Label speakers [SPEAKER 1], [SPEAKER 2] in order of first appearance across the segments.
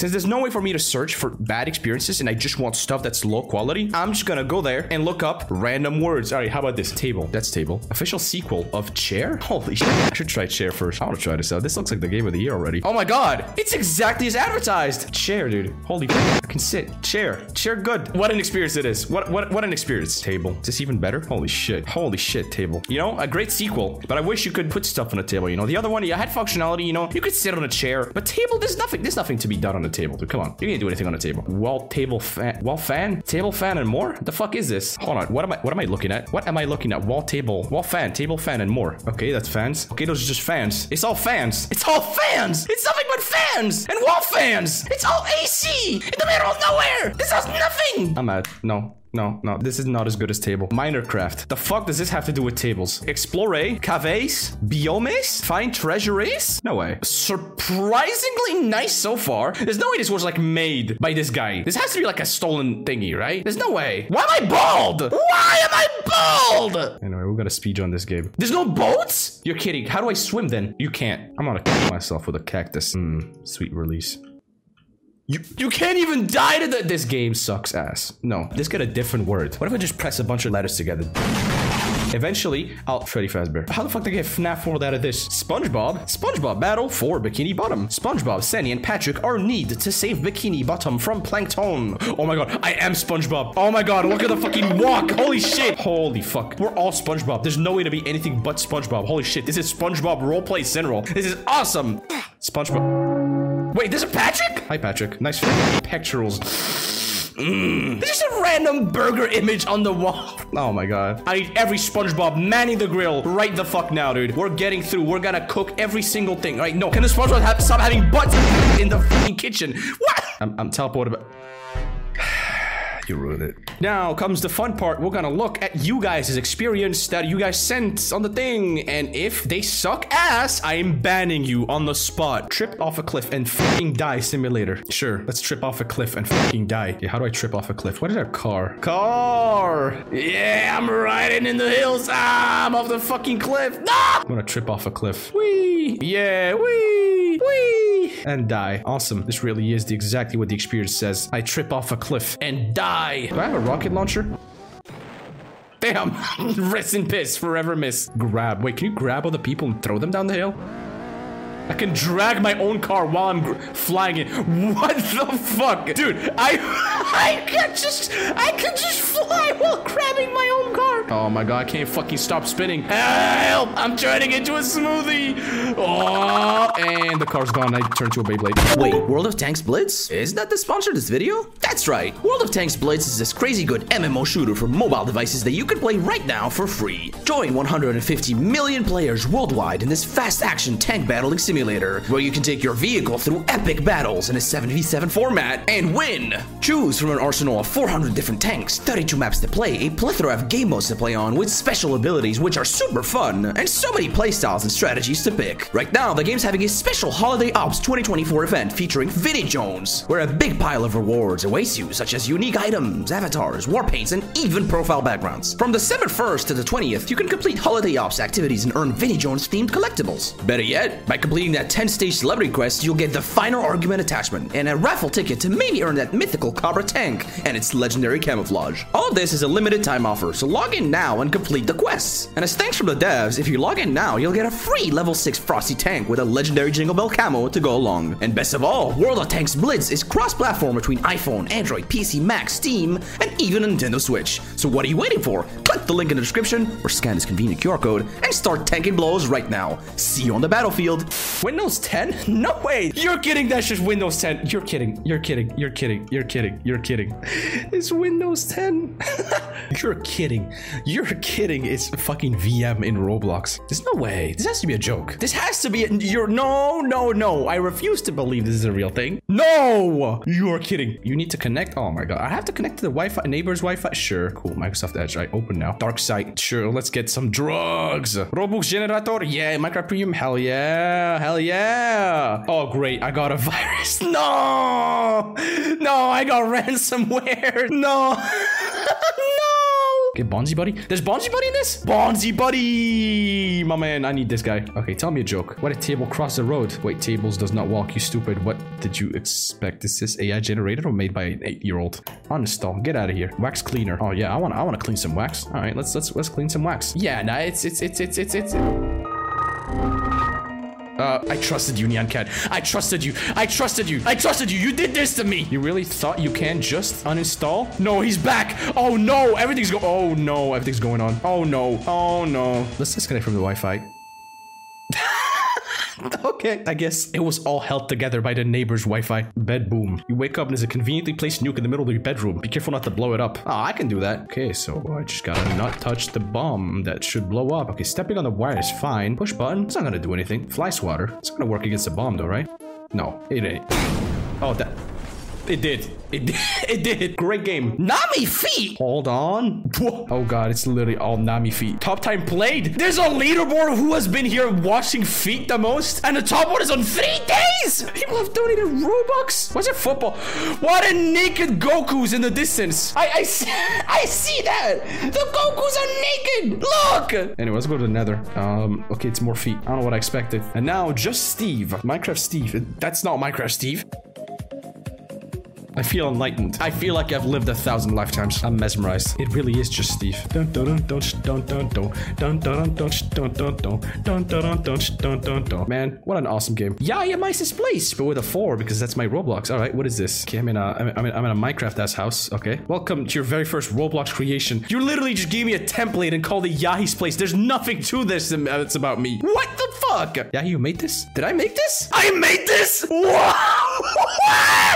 [SPEAKER 1] Since there's no way for me to search for bad experiences and I just want stuff that's low quality, I'm just gonna go there and look up random words. All right, how about this? Table. That's table. Official sequel of Chair? Holy shit. I should try Chair first. I wanna try this out. This looks like the game of the year already. Oh my god. It's exactly as advertised. Chair, dude. Holy I can sit. Chair. Chair good. What an experience it is. What what what an experience. Table. Is this even better? Holy shit. Holy shit, table. You know, a great sequel, but I wish you could put stuff on a table, you know. The other one, you had functionality, you know, you could sit on a chair, but table, there's nothing, there's nothing to be done on the table, dude. Come on. You can't do anything on the table. Wall table fan wall fan? Table fan and more? The fuck is this? Hold on. What am I what am I looking at? What am I looking at? Wall table. Wall fan, table fan and more. Okay, that's fans. Okay, those are just fans. It's all fans. It's all fans! It's nothing but fans! And wall fans! It's all AC! In the middle of nowhere! This has nothing! I'm mad. No. No, no, this is not as good as table. Minercraft. The fuck does this have to do with tables? Explore, caves, biomes, find treasures? No way. Surprisingly nice so far. There's no way this was like made by this guy. This has to be like a stolen thingy, right? There's no way. Why am I bald? Why am I bald? Anyway, we're gonna speed on this game. There's no boats? You're kidding. How do I swim then? You can't. I'm gonna kill myself with a cactus. Hmm, sweet release. You, you can't even die to the- This game sucks ass. No, let's get a different word. What if I just press a bunch of letters together? Eventually, I'll Freddy Fazbear. How the fuck did I get FNAF World out of this? SpongeBob. SpongeBob battle for Bikini Bottom. SpongeBob, Sandy, and Patrick are need to save Bikini Bottom from Plankton. Oh my god, I am SpongeBob. Oh my god, look at the fucking walk. Holy shit. Holy fuck. We're all SpongeBob. There's no way to be anything but SpongeBob. Holy shit, this is SpongeBob roleplay Central. This is awesome. SpongeBob. Wait, this is Patrick? Hi, Patrick. Nice pectorals. Mm. There's just a random burger image on the wall. Oh my god. I need every SpongeBob manning the grill right the fuck now, dude. We're getting through. We're gonna cook every single thing. All right, no. Can the SpongeBob have, stop having butts in the fucking kitchen? What? I'm, I'm teleported. You ruined it. Now comes the fun part. We're gonna look at you guys' experience that you guys sent on the thing. And if they suck ass, I am banning you on the spot. Trip off a cliff and fucking die simulator. Sure, let's trip off a cliff and fucking die. Yeah, how do I trip off a cliff? What is that car? Car! Yeah, I'm riding in the hills. Ah, I'm off the fucking cliff. No! I'm gonna trip off a cliff. Wee! Yeah, wee! Wee! And die. Awesome. This really is the exactly what the experience says. I trip off a cliff and die. Do I have a rocket launcher? Damn. Rest in piss. Forever miss. Grab. Wait, can you grab other people and throw them down the hill? I can drag my own car while I'm flying it. What the fuck? Dude, I I can just I can just fly while grabbing my own car. Oh my god, I can't fucking stop spinning. Help! I'm turning into a smoothie. Oh, and the car's gone. I turned to a Beyblade.
[SPEAKER 2] Wait, World of Tanks Blitz? Isn't that the sponsor of this video? That's right. World of Tanks Blitz is this crazy good MMO shooter for mobile devices that you can play right now for free. Join 150 million players worldwide in this fast action tank battling simulator where you can take your vehicle through epic battles in a 7v7 format and win. Choose from an arsenal of 400 different tanks, 32 maps to play, a plethora of game modes to play on with special abilities which are super fun, and so many playstyles and strategies to pick. Right now, the game's having a special Holiday Ops 2024 event featuring Vinny Jones, where a big pile of rewards awaits you, such as unique items, avatars, war paints, and even profile backgrounds. From December 1st to the 20th, you can complete Holiday Ops activities and earn Vinny Jones themed collectibles. Better yet, by completing that 10 stage celebrity quest, you'll get the final argument attachment and a raffle ticket to maybe earn that mythical Cobra tank and its legendary camouflage. All this is a limited time offer, so log in now and complete the quests. And as thanks from the devs, if you log in now, you'll get a free level 6 Frosty tank with a legendary Jingle Bell camo to go along. And best of all, World of Tanks Blitz is cross-platform between iPhone, Android, PC, Mac, Steam, and even Nintendo Switch. So what are you waiting for? Click the link in the description or scan this convenient QR code and start tanking blows right now. See you on the battlefield.
[SPEAKER 1] Windows 10? No way. You're kidding. That's just Windows 10. You're kidding. You're kidding. You're kidding. You're kidding. You're kidding. It's Windows 10. You're kidding. You're kidding. It's fucking VM in Roblox. There's no way. This has to be a joke. This has to be. A, you're no, no, no. I refuse to believe this is a real thing. No, you're kidding. You need to connect. Oh my god. I have to connect to the Wi-Fi neighbor's Wi-Fi. Sure. Cool. Microsoft Edge. I open now. Dark site. Sure. Let's get some drugs. Robux generator. Yeah. Minecraft Premium. Hell yeah. Hell yeah. Oh great. I got a virus. No. No. I got ransomware. No. no. Okay, Bonzi Buddy. There's Bonzi Buddy in this? Bonzi Buddy! My man, I need this guy. Okay, tell me a joke. Why did table cross the road? Wait, tables does not walk, you stupid. What did you expect? Is this AI generated or made by an eight-year-old? Uninstall. Get out of here. Wax cleaner. Oh yeah, I want I want to clean some wax. All right, let's let's let's clean some wax. Yeah, nah, it's it's it's it's it's it's. Uh, I trusted you, Nyan Cat. I trusted you. I trusted you. I trusted you. You did this to me. You really thought you can just uninstall? No, he's back. Oh no, everything's go. Oh no, everything's going on. Oh no. Oh no. Let's disconnect from the Wi-Fi. okay, I guess it was all held together by the neighbor's Wi-Fi. Bed boom. You wake up and there's a conveniently placed nuke in the middle of your bedroom. Be careful not to blow it up. Oh, I can do that. Okay, so I just gotta not touch the bomb that should blow up. Okay, stepping on the wire is fine. Push button. It's not gonna do anything. Fly swatter. It's gonna work against the bomb though, right? No, it ain't. Oh, that. It did. It did. It did. Great game. Nami feet. Hold on. Oh god, it's literally all Nami feet. Top time played. There's a leaderboard who has been here watching feet the most, and the top one is on three days. People have donated Robux. What's it football? What a naked Goku's in the distance. I I see, I see that. The Goku's are naked. Look. Anyway, let's go to the Nether. Um. Okay, it's more feet. I don't know what I expected. And now just Steve. Minecraft Steve. That's not Minecraft Steve. I feel enlightened. I feel like I've lived a thousand lifetimes. I'm mesmerized. It really is just Steve. Man, what an awesome game. Yeah, Mice's place, but with a four because that's my Roblox. All right, what is this? Okay, I'm in a I'm in, I'm in, a Minecraft ass house. Okay, welcome to your very first Roblox creation. You literally just gave me a template and called it Yahi's place. There's nothing to this that's about me. What the fuck? Yahi, you made this? Did I make this? I made this. Wow.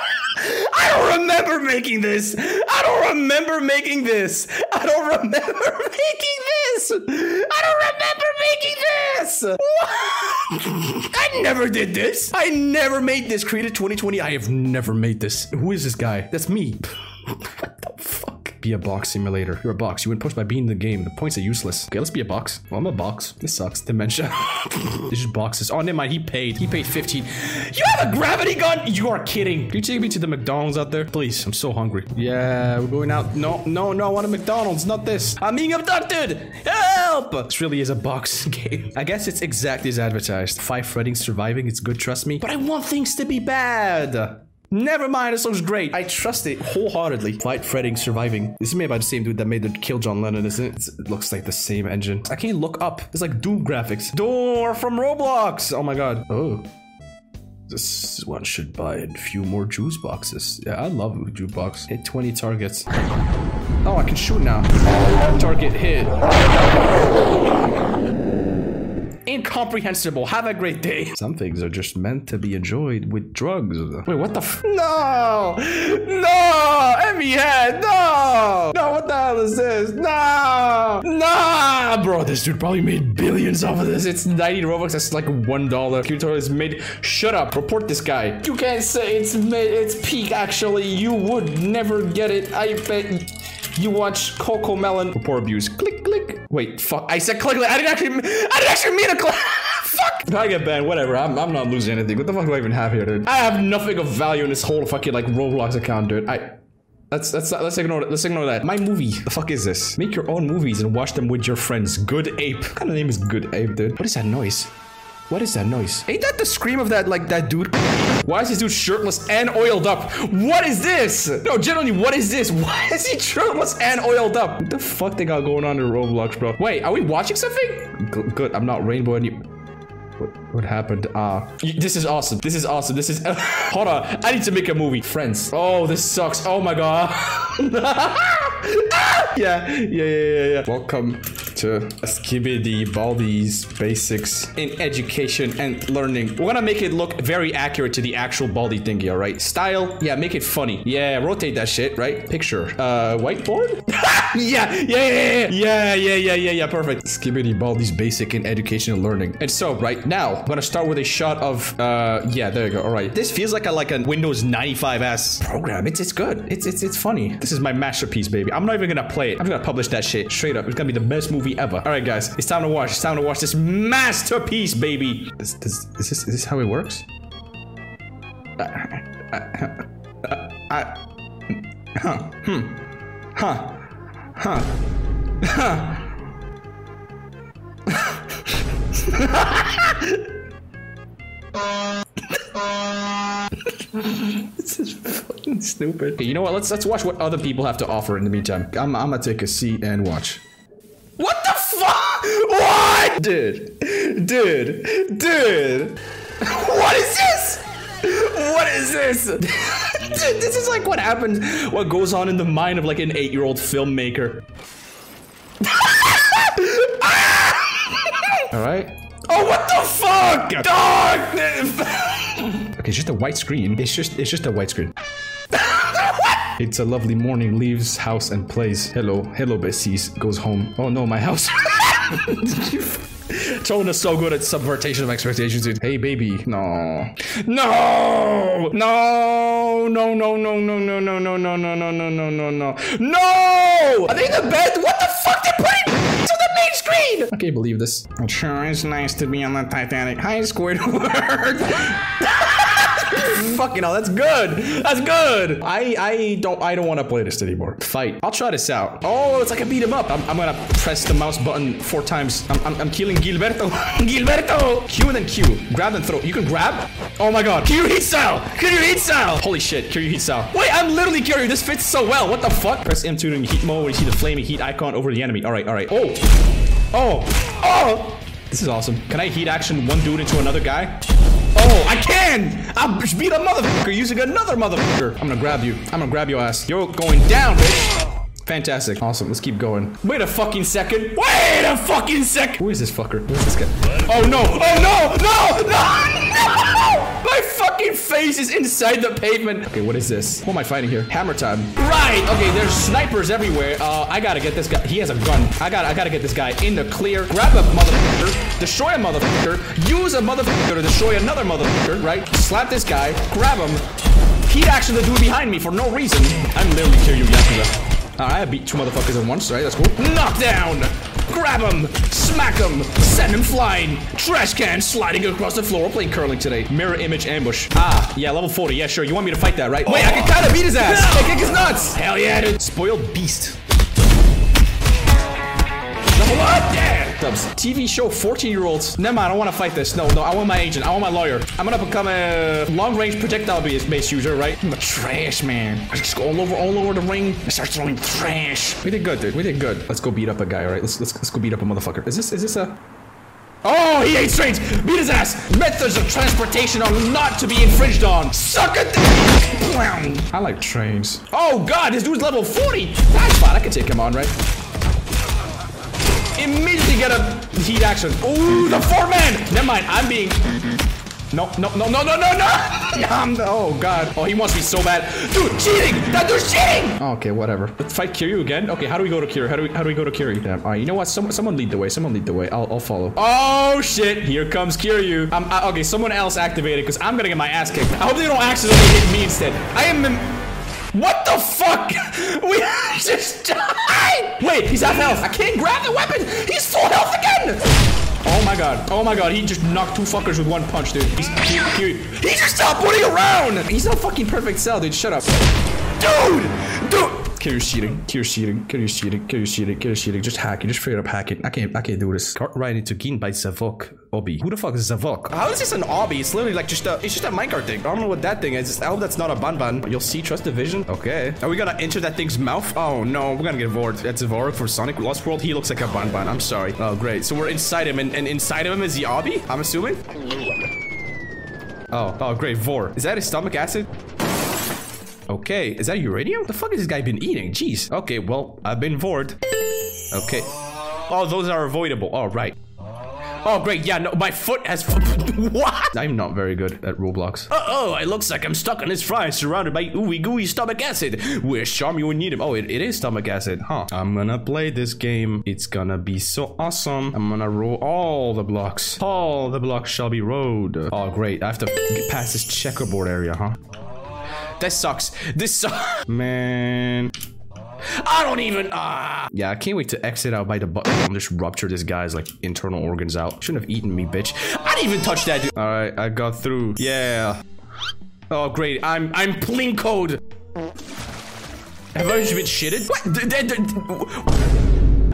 [SPEAKER 1] I don't remember making this. I don't remember making this. I don't remember making this. I don't remember making this. I never did this. I never made this. Created 2020. I have never made this. Who is this guy? That's me. what the fuck? Be a box simulator. You're a box. You win points by being in the game. The points are useless. Okay, let's be a box. Well, I'm a box. This sucks. Dementia. These just boxes. Oh, never mind. He paid. He paid 15. You have a gravity gun? You are kidding. Can you take me to the McDonald's out there? Please. I'm so hungry. Yeah, we're going out. No, no, no. I want a McDonald's. Not this. I'm being abducted. Help. This really is a box game. I guess it's exactly as advertised. Five threading surviving. It's good, trust me. But I want things to be bad. Never mind, this looks great. I trust it wholeheartedly. Flight fretting, surviving. This is made by the same dude that made the Kill John Lennon, isn't it? It's- it looks like the same engine. I can't look up. It's like Doom graphics. Door from Roblox. Oh my god. Oh. This one should buy a few more juice boxes. Yeah, I love a juice box. Hit 20 targets. Oh, I can shoot now. Target hit. Incomprehensible. Have a great day. Some things are just meant to be enjoyed with drugs. Wait, what the f- No! No! Emmy! No! No, what the hell is this? No! No! Bro, this dude probably made billions off of this. It's 90 Robux. That's like $1. Q is made. Shut up. Report this guy. You can't say it's mid. It's peak, actually. You would never get it. I bet. You watch Cocomelon. Report abuse. Click, click. Wait, fuck. I said click, click. I didn't actually. I didn't actually mean to click. fuck. I get banned. Whatever. I'm, I'm not losing anything. What the fuck do I even have here, dude? I have nothing of value in this whole fucking like Roblox account, dude. I. Let's let's let's ignore that. Let's ignore that. My movie. The fuck is this? Make your own movies and watch them with your friends. Good Ape. What kind of name is Good Ape, dude? What is that noise? What is that noise? Ain't that the scream of that like that dude? Why is this dude shirtless and oiled up? What is this? No, genuinely, what is this? Why is he shirtless and oiled up? What the fuck they got going on in Roblox, bro? Wait, are we watching something? G- good. I'm not rainbow any. What, what happened? Ah, uh, this is awesome. This is awesome. This is. hold on. I need to make a movie. Friends. Oh, this sucks. Oh my god. yeah, yeah, yeah, yeah, yeah. Welcome to Skibidi Baldi's Basics in Education and Learning. We're gonna make it look very accurate to the actual Baldi thingy, all right? Style, yeah, make it funny. Yeah, rotate that shit, right? Picture, uh, whiteboard. yeah, yeah, yeah, yeah, yeah, yeah, yeah, yeah, perfect. Skibidi Baldi's Basic in Education and Learning. And so, right now, I'm gonna start with a shot of, uh, yeah, there you go. All right, this feels like a like a Windows 95s program. It's it's good. It's it's it's funny. This is my masterpiece, baby. I'm not even gonna play it. I'm gonna publish that shit straight up. It's gonna be the best movie ever. All right, guys, it's time to watch. It's time to watch this masterpiece, baby. Is, is, is this is this how it works? I, huh, hmm, huh, huh. this is fucking stupid. Okay, you know what? Let's let's watch what other people have to offer in the meantime. I'm, I'm gonna take a seat and watch. What the fuck? What? Dude, dude, dude. What is this? What is this? Dude, this is like what happens, what goes on in the mind of like an eight-year-old filmmaker. All right. Oh, what the fuck, dog! okay, it's just a white screen. It's just, it's just a white screen. It's a lovely morning, leaves house and plays. Hello, hello, Bessies. Goes home. Oh no, my house. Tone is so good at subvertation of expectations, dude. Hey, baby. No. No! No! No, no, no, no, no, no, no, no, no, no, no, no, no, no. No! Are they the best? What the fuck? They put it to the main screen! I can't believe this. It sure is nice to be on the Titanic. Hi, Squidward. Fucking hell, that's good. That's good. I I don't I don't want to play this anymore. Fight. I'll try this out. Oh, it's like I beat him up. I'm, I'm gonna press the mouse button four times. I'm, I'm, I'm killing Gilberto. Gilberto. Q and then Q. Grab and throw. You can grab. Oh my god. Kiryu heat style. Kiryu heat style. Holy shit. Kiryu heat style. Wait, I'm literally Kiryu. This fits so well. What the fuck? Press M2 in heat mode. where You see the flaming heat icon over the enemy. All right. All right. Oh. Oh. Oh. This is awesome. Can I heat action one dude into another guy? Oh, I can! I'll beat a motherfucker using another motherfucker. I'm gonna grab you. I'm gonna grab your ass. You're going down, bitch. Fantastic. Awesome. Let's keep going. Wait a fucking second. Wait a fucking sec. Who is this fucker? Who is this guy? Oh no! Oh no! No! No! No! Fucking face is inside the pavement. Okay, what is this? Who am I fighting here? Hammer time. Right. Okay, there's snipers everywhere. Uh, I gotta get this guy. He has a gun. I gotta, I gotta get this guy in the clear. Grab a motherfucker. Destroy a motherfucker. Use a motherfucker to destroy another motherfucker. Right? Slap this guy. Grab him. Heat actually the dude behind me for no reason. I'm literally Kiryu Yakuza. Alright, I beat two motherfuckers at once, right? That's cool. Knockdown! Grab him! Smack him! Send him flying! Trash can sliding across the floor. We're playing curling today. Mirror image ambush. Ah, yeah, level 40. Yeah, sure. You want me to fight that, right? Wait, I can kinda beat his ass! I kick his nuts! Hell yeah, dude. Spoiled beast. Level up! Yeah! TV show 14 year olds. Never mind, I don't want to fight this. No, no, I want my agent. I want my lawyer. I'm gonna become a long range projectile base base user, right? I'm a trash man. I just go all over all over the ring and start throwing trash. We did good, dude. We did good. Let's go beat up a guy, alright? Let's let's let's go beat up a motherfucker. Is this is this a Oh, he hates trains! Beat his ass! Methods of transportation are not to be infringed on! Suck it! I like trains. Oh god, this dude's level 40! That's fine, I can take him on, right? Get a heat action. Ooh, the four man! Never mind, I'm being. No, no, no, no, no, no, no! I'm the, oh god. Oh, he wants me so bad. Dude, cheating! That dude's cheating! Okay, whatever. Let's fight Kiryu again. Okay, how do we go to Kiryu? How do we how do we go to Kiryu? Damn. Alright, you know what? Someone someone lead the way. Someone lead the way. I'll I'll follow. Oh shit! Here comes Kiryu. Um, uh, okay, someone else activated because I'm gonna get my ass kicked. I hope they don't accidentally hit me instead. I am. What the fuck? We just died! Wait, he's half health. I can't grab the weapon. He's full health again. Oh my god. Oh my god. He just knocked two fuckers with one punch, dude. He's, he, he, he just stopped running around. He's not fucking perfect cell, dude. Shut up. Dude! Dude! Kiryu's cheating. Kiryu's cheating. Kiryu's cheating. Kiryu's cheating. Kiryu's cheating. Just hack it. Just straight up hack it. I can't. I can't do this. Cart right into Gin by Zavok. Obby. Who the fuck is Zavok? How is this an obby? It's literally like just a. It's just a minecart thing. I don't know what that thing is. I hope that's not a banban. You'll see Trust Division. Okay. Are we gonna enter that thing's mouth? Oh no, we're gonna get Vord. That's Zavok for Sonic Lost World. He looks like a banban. I'm sorry. Oh great. So we're inside him, and, and inside of him is the obby. I'm assuming. Oh. Oh great. Vor. Is that his stomach acid? Okay, is that uranium? The fuck has this guy been eating? Jeez. Okay, well, I've been bored. Okay. Oh, those are avoidable. All right. Oh, great. Yeah, no, my foot has. what? I'm not very good at Roblox. Uh oh, it looks like I'm stuck on this fry surrounded by ooey gooey stomach acid. Where's Charm you would need him? Oh, it, it is stomach acid, huh? I'm gonna play this game. It's gonna be so awesome. I'm gonna roll all the blocks. All the blocks shall be rolled. Oh, great. I have to get past this checkerboard area, huh? This sucks. This sucks. Man. I don't even. Ah. Yeah, I can't wait to exit out by the button and just rupture this guy's like internal organs out. Shouldn't have eaten me, bitch. I didn't even touch that dude. All right, I got through. Yeah. Oh, great. I'm I'm clean code. Have I just been shitted? What?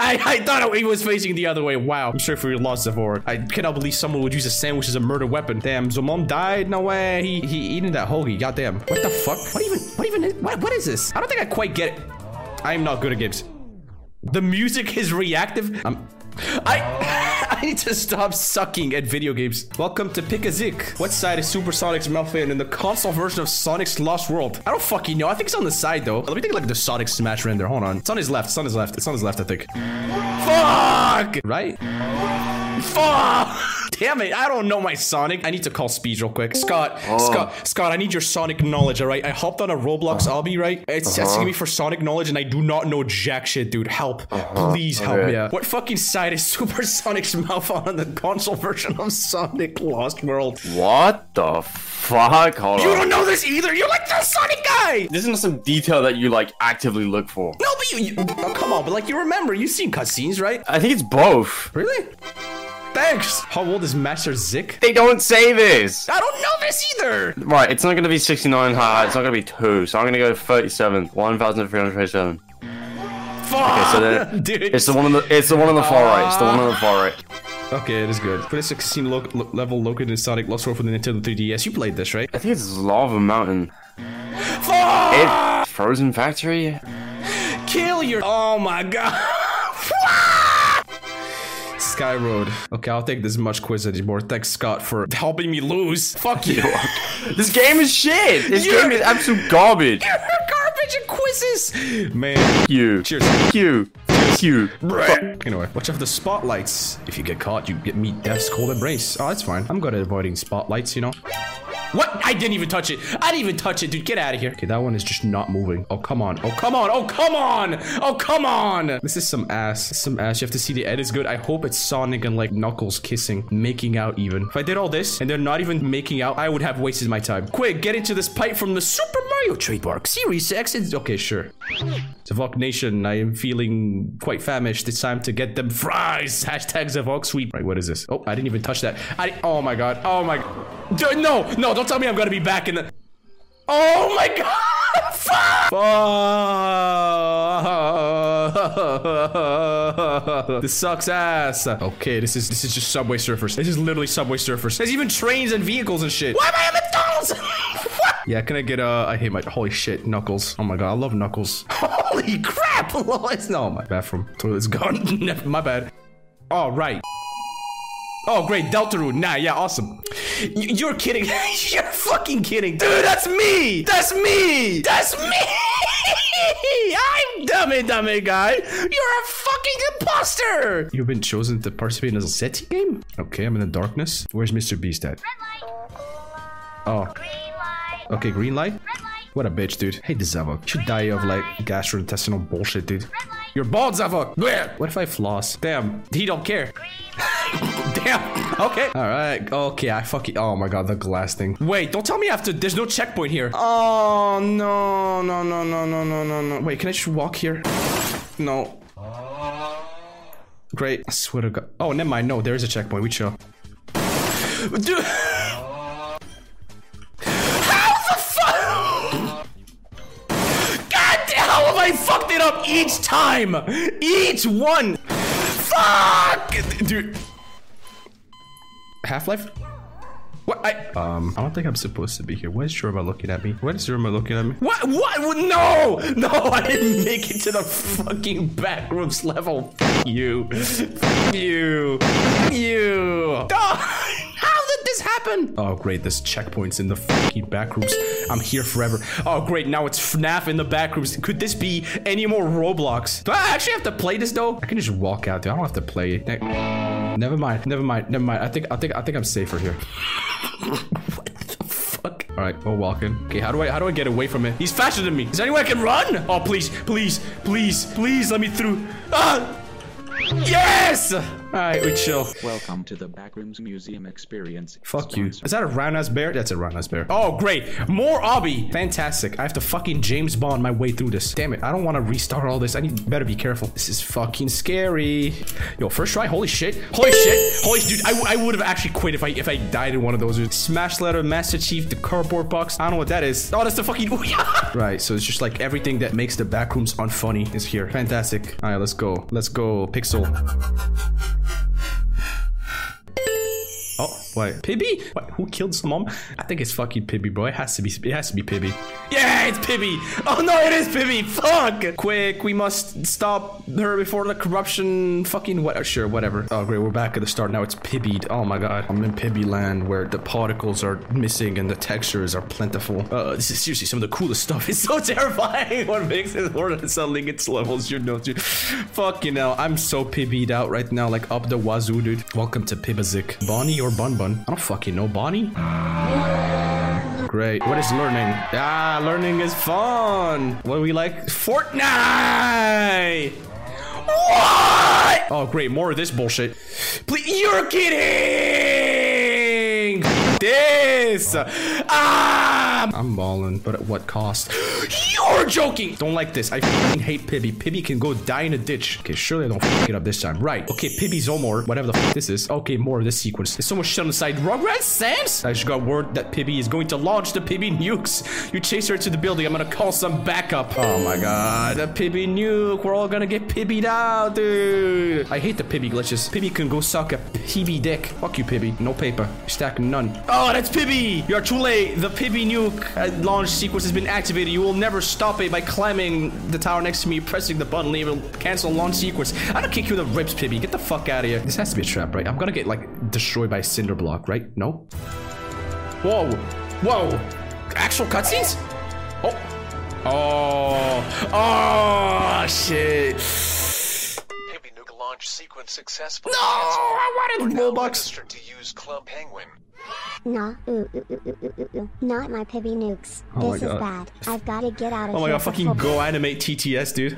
[SPEAKER 1] I, I thought he was facing the other way. Wow. I'm sorry for your loss, Zavor. I cannot believe someone would use a sandwich as a murder weapon. Damn, Zomom died? No way. He he eating that hoagie. Goddamn. What the fuck? What even? What even? Is, what, what is this? I don't think I quite get it. I am not good at games. The music is reactive. I'm. I I need to stop sucking at video games. Welcome to Pick a Zik. What side is Supersonic's Melfin in the console version of Sonic's Lost World? I don't fucking know. I think it's on the side though. Let me take like the Sonic Smash render. Hold on. It's on his left. It's on his left. It's on his left, I think. Fuck! Right? Fuck! Damn it, I don't know my Sonic. I need to call Speed real quick. Scott, oh. Scott, Scott, I need your Sonic knowledge, all right? I hopped on a Roblox uh-huh. obby, right? It's asking me uh-huh. for Sonic knowledge and I do not know jack shit, dude. Help. Uh-huh. Please help
[SPEAKER 3] Okay.
[SPEAKER 1] me. What fucking side is Super Sonic's mouth on the console version of Sonic Lost World?
[SPEAKER 3] What the fuck? Hold
[SPEAKER 1] You
[SPEAKER 3] on.
[SPEAKER 1] don't know this either. You're like the Sonic guy.
[SPEAKER 3] This is some detail that you like actively look for.
[SPEAKER 1] No, but you, you oh, come on, but like you remember, you've seen cutscenes, right?
[SPEAKER 3] I think it's both.
[SPEAKER 1] Really? Thanks. How old is Master Zik?
[SPEAKER 3] They don't say this.
[SPEAKER 1] I don't know this either.
[SPEAKER 3] Right, it's not gonna be 69 high, it's not gonna be 2, so I'm gonna go 37. 1,337.
[SPEAKER 1] Fuck, Okay,
[SPEAKER 3] so then-
[SPEAKER 1] dude.
[SPEAKER 3] It's the one on the it's the one on the far right. It's the one on the far right.
[SPEAKER 1] Okay, it is good. Put a 16 lo lo level located in Sonic Lost World for the Nintendo 3DS. You played this, right?
[SPEAKER 3] I think it's Lava Mountain.
[SPEAKER 1] Fuck!
[SPEAKER 3] It Frozen Factory?
[SPEAKER 1] Kill your. Oh my god. Sky Road. Okay, I'll take this much quiz anymore. Thanks, Scott, for helping me lose. Fuck you.
[SPEAKER 3] This game is shit! This
[SPEAKER 1] You're-
[SPEAKER 3] game is absolute garbage!
[SPEAKER 1] You're garbage at quizzes. Man.
[SPEAKER 3] You.
[SPEAKER 1] Cheers.
[SPEAKER 3] You. You.
[SPEAKER 1] Anyway, watch out for the spotlights. If you get caught, you get meet death's cold embrace. Oh, that's fine. I'm good at avoiding spotlights, you know. What? I didn't even touch it. I didn't even touch it, dude. Get out of here. Okay, that one is just not moving. Oh, come on. Oh, come on. Oh, come on. Oh, come on. This is some ass. Is some ass. You have to see the edit is good. I hope it's Sonic and like Knuckles kissing, making out even. If I did all this and they're not even making out, I would have wasted my time. Quick, get into this pipe from the Super Mario trademark. Series X okay, sure. Zavok Nation, I am feeling quite famished. It's time to get them fries. Hashtag Zavok Sweet. Right, what is this? Oh, I didn't even touch that. I. Oh my god. Oh my. No, no! Don't tell me I'm gonna be back in the. Oh my god! Fuck! this sucks ass. Okay, this is this is just Subway Surfers. This is literally Subway Surfers. There's even trains and vehicles and shit. Why am I at McDonald's? What? yeah, can I get uh? I hate my holy shit Knuckles. Oh my god, I love Knuckles. Holy crap! Lois. No, my bathroom toilet's gone. My bad. All right. Oh, great. Deltarune. Nah, yeah, awesome. Y- you're kidding. you're fucking kidding. Dude, that's me. That's me. That's me. I'm dummy dummy guy. You're a fucking imposter. You've been chosen to participate in a SETI game? Okay, I'm in the darkness. Where's Mr. Beast at? Oh,
[SPEAKER 4] Green light.
[SPEAKER 1] Okay, green light.
[SPEAKER 4] light.
[SPEAKER 1] What a bitch, dude. Hey, Zavok. Should die of like gastrointestinal bullshit, dude. You're bald, Zavok. Blech. What if I floss? Damn, he don't care. Damn. Okay. All right. Okay. I fucking. Oh my god, the glass thing. Wait, don't tell me after. There's no checkpoint here. Oh no, no, no, no, no, no, no, no. Wait, can I just walk here? No. Great. I swear to God. Oh, never mind. No, there is a checkpoint. We chill. Dude. Up each time? Each one. Fuck! Dude. Half-Life? What? I um. I don't think I'm supposed to be here. Why is Jorma looking at me? Why is Jorma looking at me? What? What? No! No! I didn't make it to the fucking backrooms level. Fuck you. Fuck you. Fuck you. How did this happen? Oh great, there's checkpoints in the fucking backrooms. I'm here forever. Oh great, now it's FNAF in the backrooms. Could this be any more Roblox? Do I actually have to play this though? I can just walk out. Dude. I don't have to play. Never mind. Never mind. Never mind. I think. I think. I think I'm safer here. what the fuck? All right, we're walking. Okay, how do I? How do I get away from it? He's faster than me. Is there any way I can run? Oh please, please, please, please, let me through. Ah! Yes! Alright, we chill.
[SPEAKER 4] Welcome to the Backrooms Museum Experience.
[SPEAKER 1] Fuck you. Is that a round-ass bear? That's a round-ass bear. Oh, great. More obby. Fantastic. I have to fucking James Bond my way through this. Damn it. I don't want to restart all this. I need better be careful. This is fucking scary. Yo, first try. Holy shit. Holy shit. Holy dude. I, I would have actually quit if I if I died in one of those. Smash letter, Master Chief, the cardboard box. I don't know what that is. Oh, that's the fucking Right. So it's just like everything that makes the backrooms unfunny is here. Fantastic. All right, let's go. Let's go. Pixel. Wait, Pibby? What, who killed his mom? I think it's fucking Pibby, bro. It has to be. It has to be Pibby. Yeah, it's Pibby. Oh no, it is Pibby. Fuck. Quick, we must stop her before the corruption. Fucking what? Sure, whatever. Oh great, we're back at the start now. It's Pibbied. Oh my god, I'm in Pibby land where the particles are missing and the textures are plentiful. Uh, this is seriously some of the coolest stuff. It's so terrifying. what makes it than suddenly its levels? You know, dude. Fucking hell, I'm so Pibbied out right now, like up the wazoo, dude. Welcome to Pibazik. Bonnie or Bun Bun? I don't fucking know. Bonnie? Great. What is learning? Ah, learning is fun. What we like? Fortnite! What? Oh, great. More of this bullshit. Please, you're kidding! This! Ah! I'm balling, but at what cost? You're joking! Don't like this. I fucking hate Pibby. Pibby can go die in a ditch. Okay, surely I don't fuck it up this time. Right. Okay, Pibby Zomor, whatever the fuck this is. Okay, more of this sequence. There's so much shit on the side. Rugrats Sans? I just got word that Pibby is going to launch the Pibby nukes. You chase her to the building. I'm gonna call some backup. Oh my god. The Pibby nuke. We're all gonna get Pibbied out, dude. I hate the Pibby glitches. Pibby can go suck a Pibby dick. Fuck you, Pibby. No paper. Stack none. Oh, that's Pibby. You're too late. The Pibby nuke uh, launch sequence has been activated. You will never stop it by climbing the tower next to me, pressing the button, it will cancel launch sequence. I'm gonna kick you in the ribs, Pibby. Get the fuck out of here. This has to be a trap, right? I'm gonna get like destroyed by a cinder block, right? No? Whoa. Whoa. Actual cutscenes? Oh. Oh. Oh, shit.
[SPEAKER 5] Pibby Nuke launch sequence successful.
[SPEAKER 1] No, I wanted
[SPEAKER 5] Now
[SPEAKER 1] Robux.
[SPEAKER 5] register to use Club Penguin.
[SPEAKER 6] Nah, ooh, ooh, ooh, ooh, ooh, ooh, ooh. Not my Pibby nukes.
[SPEAKER 1] Oh
[SPEAKER 6] this is bad. I've got to get out of here.
[SPEAKER 1] Oh my god, fucking GoAnimate TTS, dude.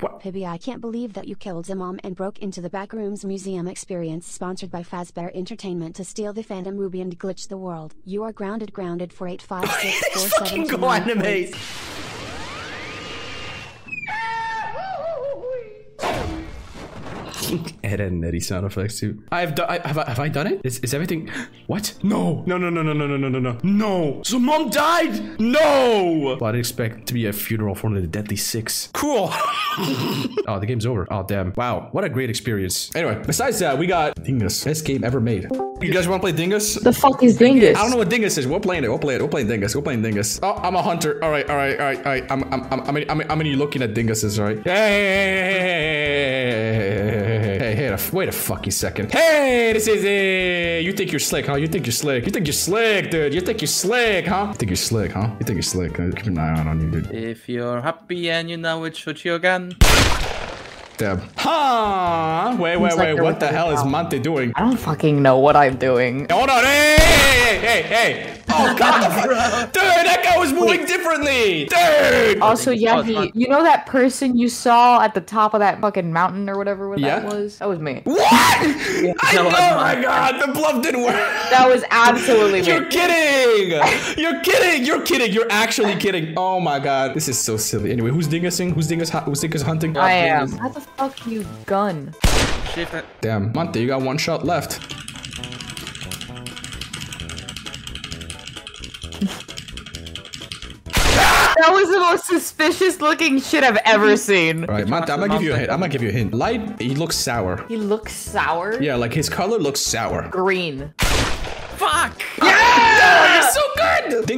[SPEAKER 1] What?
[SPEAKER 7] Pibby, I can't believe that you killed Zimom and broke into the Backrooms Museum experience sponsored by Fazbear Entertainment to steal the Phantom Ruby and glitch the world. You are grounded grounded for 85647
[SPEAKER 1] fucking GoAnimate. Ed and Eddie sound effects too. I have done. I, have, I, have I done it? Is, is everything? What? No! No! No! No! No! No! No! No! No! No! No! Zomom died? No! Well, I didn't expect to be a funeral for one of the Deadly Six. Cool. oh, the game's over. Oh, damn. Wow, what a great experience. Anyway, besides that, we got Dingus. Best game ever made. You guys want to play Dingus?
[SPEAKER 8] The fuck is Dingus?
[SPEAKER 1] I don't know what Dingus is. We're playing it. We're playing it. We're playing Dingus. We're playing Dingus. Oh, I'm a hunter. All right, all right, all right, all right. I'm, I'm, I'm, I'm, I'm, I'm you looking at Dinguses, all right? Hey, hey, hey, wait a fucking second. Hey, this is it. You think you're slick, huh? You think you're slick. You think you're slick, dude. You think you're slick, huh? You think you're slick, huh? You think you're slick. Keep an eye out on you, dude.
[SPEAKER 9] If you're happy and you know it, shoot your gun.
[SPEAKER 1] Deb. Huh? Wait, wait,
[SPEAKER 8] Seems like
[SPEAKER 1] wait. What the hell is
[SPEAKER 8] out.
[SPEAKER 1] Monte doing?
[SPEAKER 8] I don't fucking know what I'm doing.
[SPEAKER 1] Hold on. Hey, hey, hey, hey, hey. Oh, God. Dude, that guy was moving differently. Dude.
[SPEAKER 8] Also, yeah,
[SPEAKER 9] Oh, it's
[SPEAKER 8] the,
[SPEAKER 9] fine.
[SPEAKER 8] you know that person you saw at the top of that fucking mountain or whatever
[SPEAKER 1] Yeah.
[SPEAKER 8] that was? That was me.
[SPEAKER 1] What? I,
[SPEAKER 9] that
[SPEAKER 1] oh my god, the bluff didn't work.
[SPEAKER 8] That was absolutely me.
[SPEAKER 1] You're kidding! You're kidding! You're kidding! You're actually kidding! Oh my god, this is so silly. Anyway, who's dingusing? Who's dingus? Who's dingus hunting?
[SPEAKER 8] I oh,
[SPEAKER 9] am.
[SPEAKER 8] How the fuck you gun?
[SPEAKER 9] Shift it.
[SPEAKER 1] Damn, Monte, you got one shot left.
[SPEAKER 8] That was the most suspicious looking shit I've ever seen.
[SPEAKER 1] All right, Monte, I'm gonna give you a hint. I'm gonna give you a hint. Light, he looks sour.
[SPEAKER 8] He looks sour.
[SPEAKER 1] Yeah, like his color looks sour.
[SPEAKER 8] Green.
[SPEAKER 9] Fuck!
[SPEAKER 1] Yeah!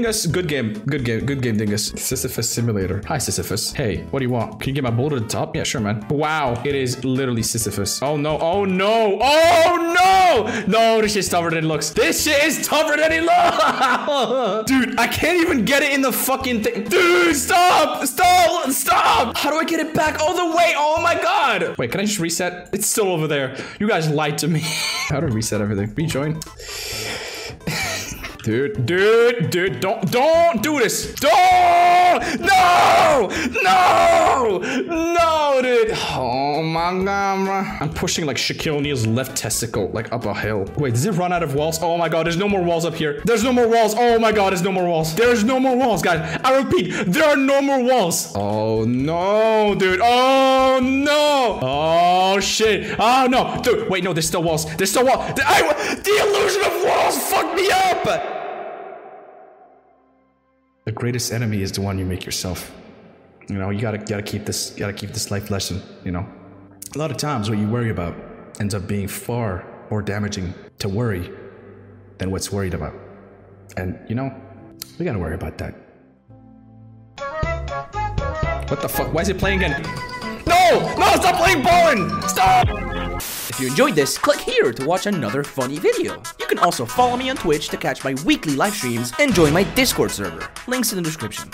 [SPEAKER 1] Dingus, good game. Good game. Good game, Dingus. Sisyphus Simulator. Hi, Sisyphus. Hey, what do you want? Can you get my bullet to the top? Yeah, sure, man. Wow, it is literally Sisyphus. Oh no, oh no, oh no! No, this shit's tougher than it looks. This shit is tougher than it looks! Dude, I can't even get it in the fucking thing. Dude, stop! Stop! Stop! How do I get it back all the way? Oh my god! Wait, can I just reset? It's still over there. You guys lied to me. How to reset everything? Rejoin. Dude, dude, dude, don't, don't do this. Don't! No! No! No, dude. Oh my god. I'm pushing like Shaquille O'Neal's left testicle, like up a hill. Wait, does it run out of walls? Oh my god, there's no more walls up here. There's no more walls. Oh my god, there's no more walls. There's no more walls, guys. I repeat, there are no more walls. Oh no, dude. Oh no. Oh shit. Oh no, dude. Wait, no, there's still walls. There's still walls. The, I, the illusion of walls fucked me up. The greatest enemy is the one you make yourself. You know, you gotta gotta keep this gotta keep this life lesson. You know, a lot of times what you worry about ends up being far more damaging to worry than what's worried about. And you know, we gotta worry about that. What the fuck? Why is it playing again? No! No! Stop playing bowling! Stop!
[SPEAKER 2] If you enjoyed this, click here to watch another funny video. You can also follow me on Twitch to catch my weekly live streams and join my Discord server. Links in the description.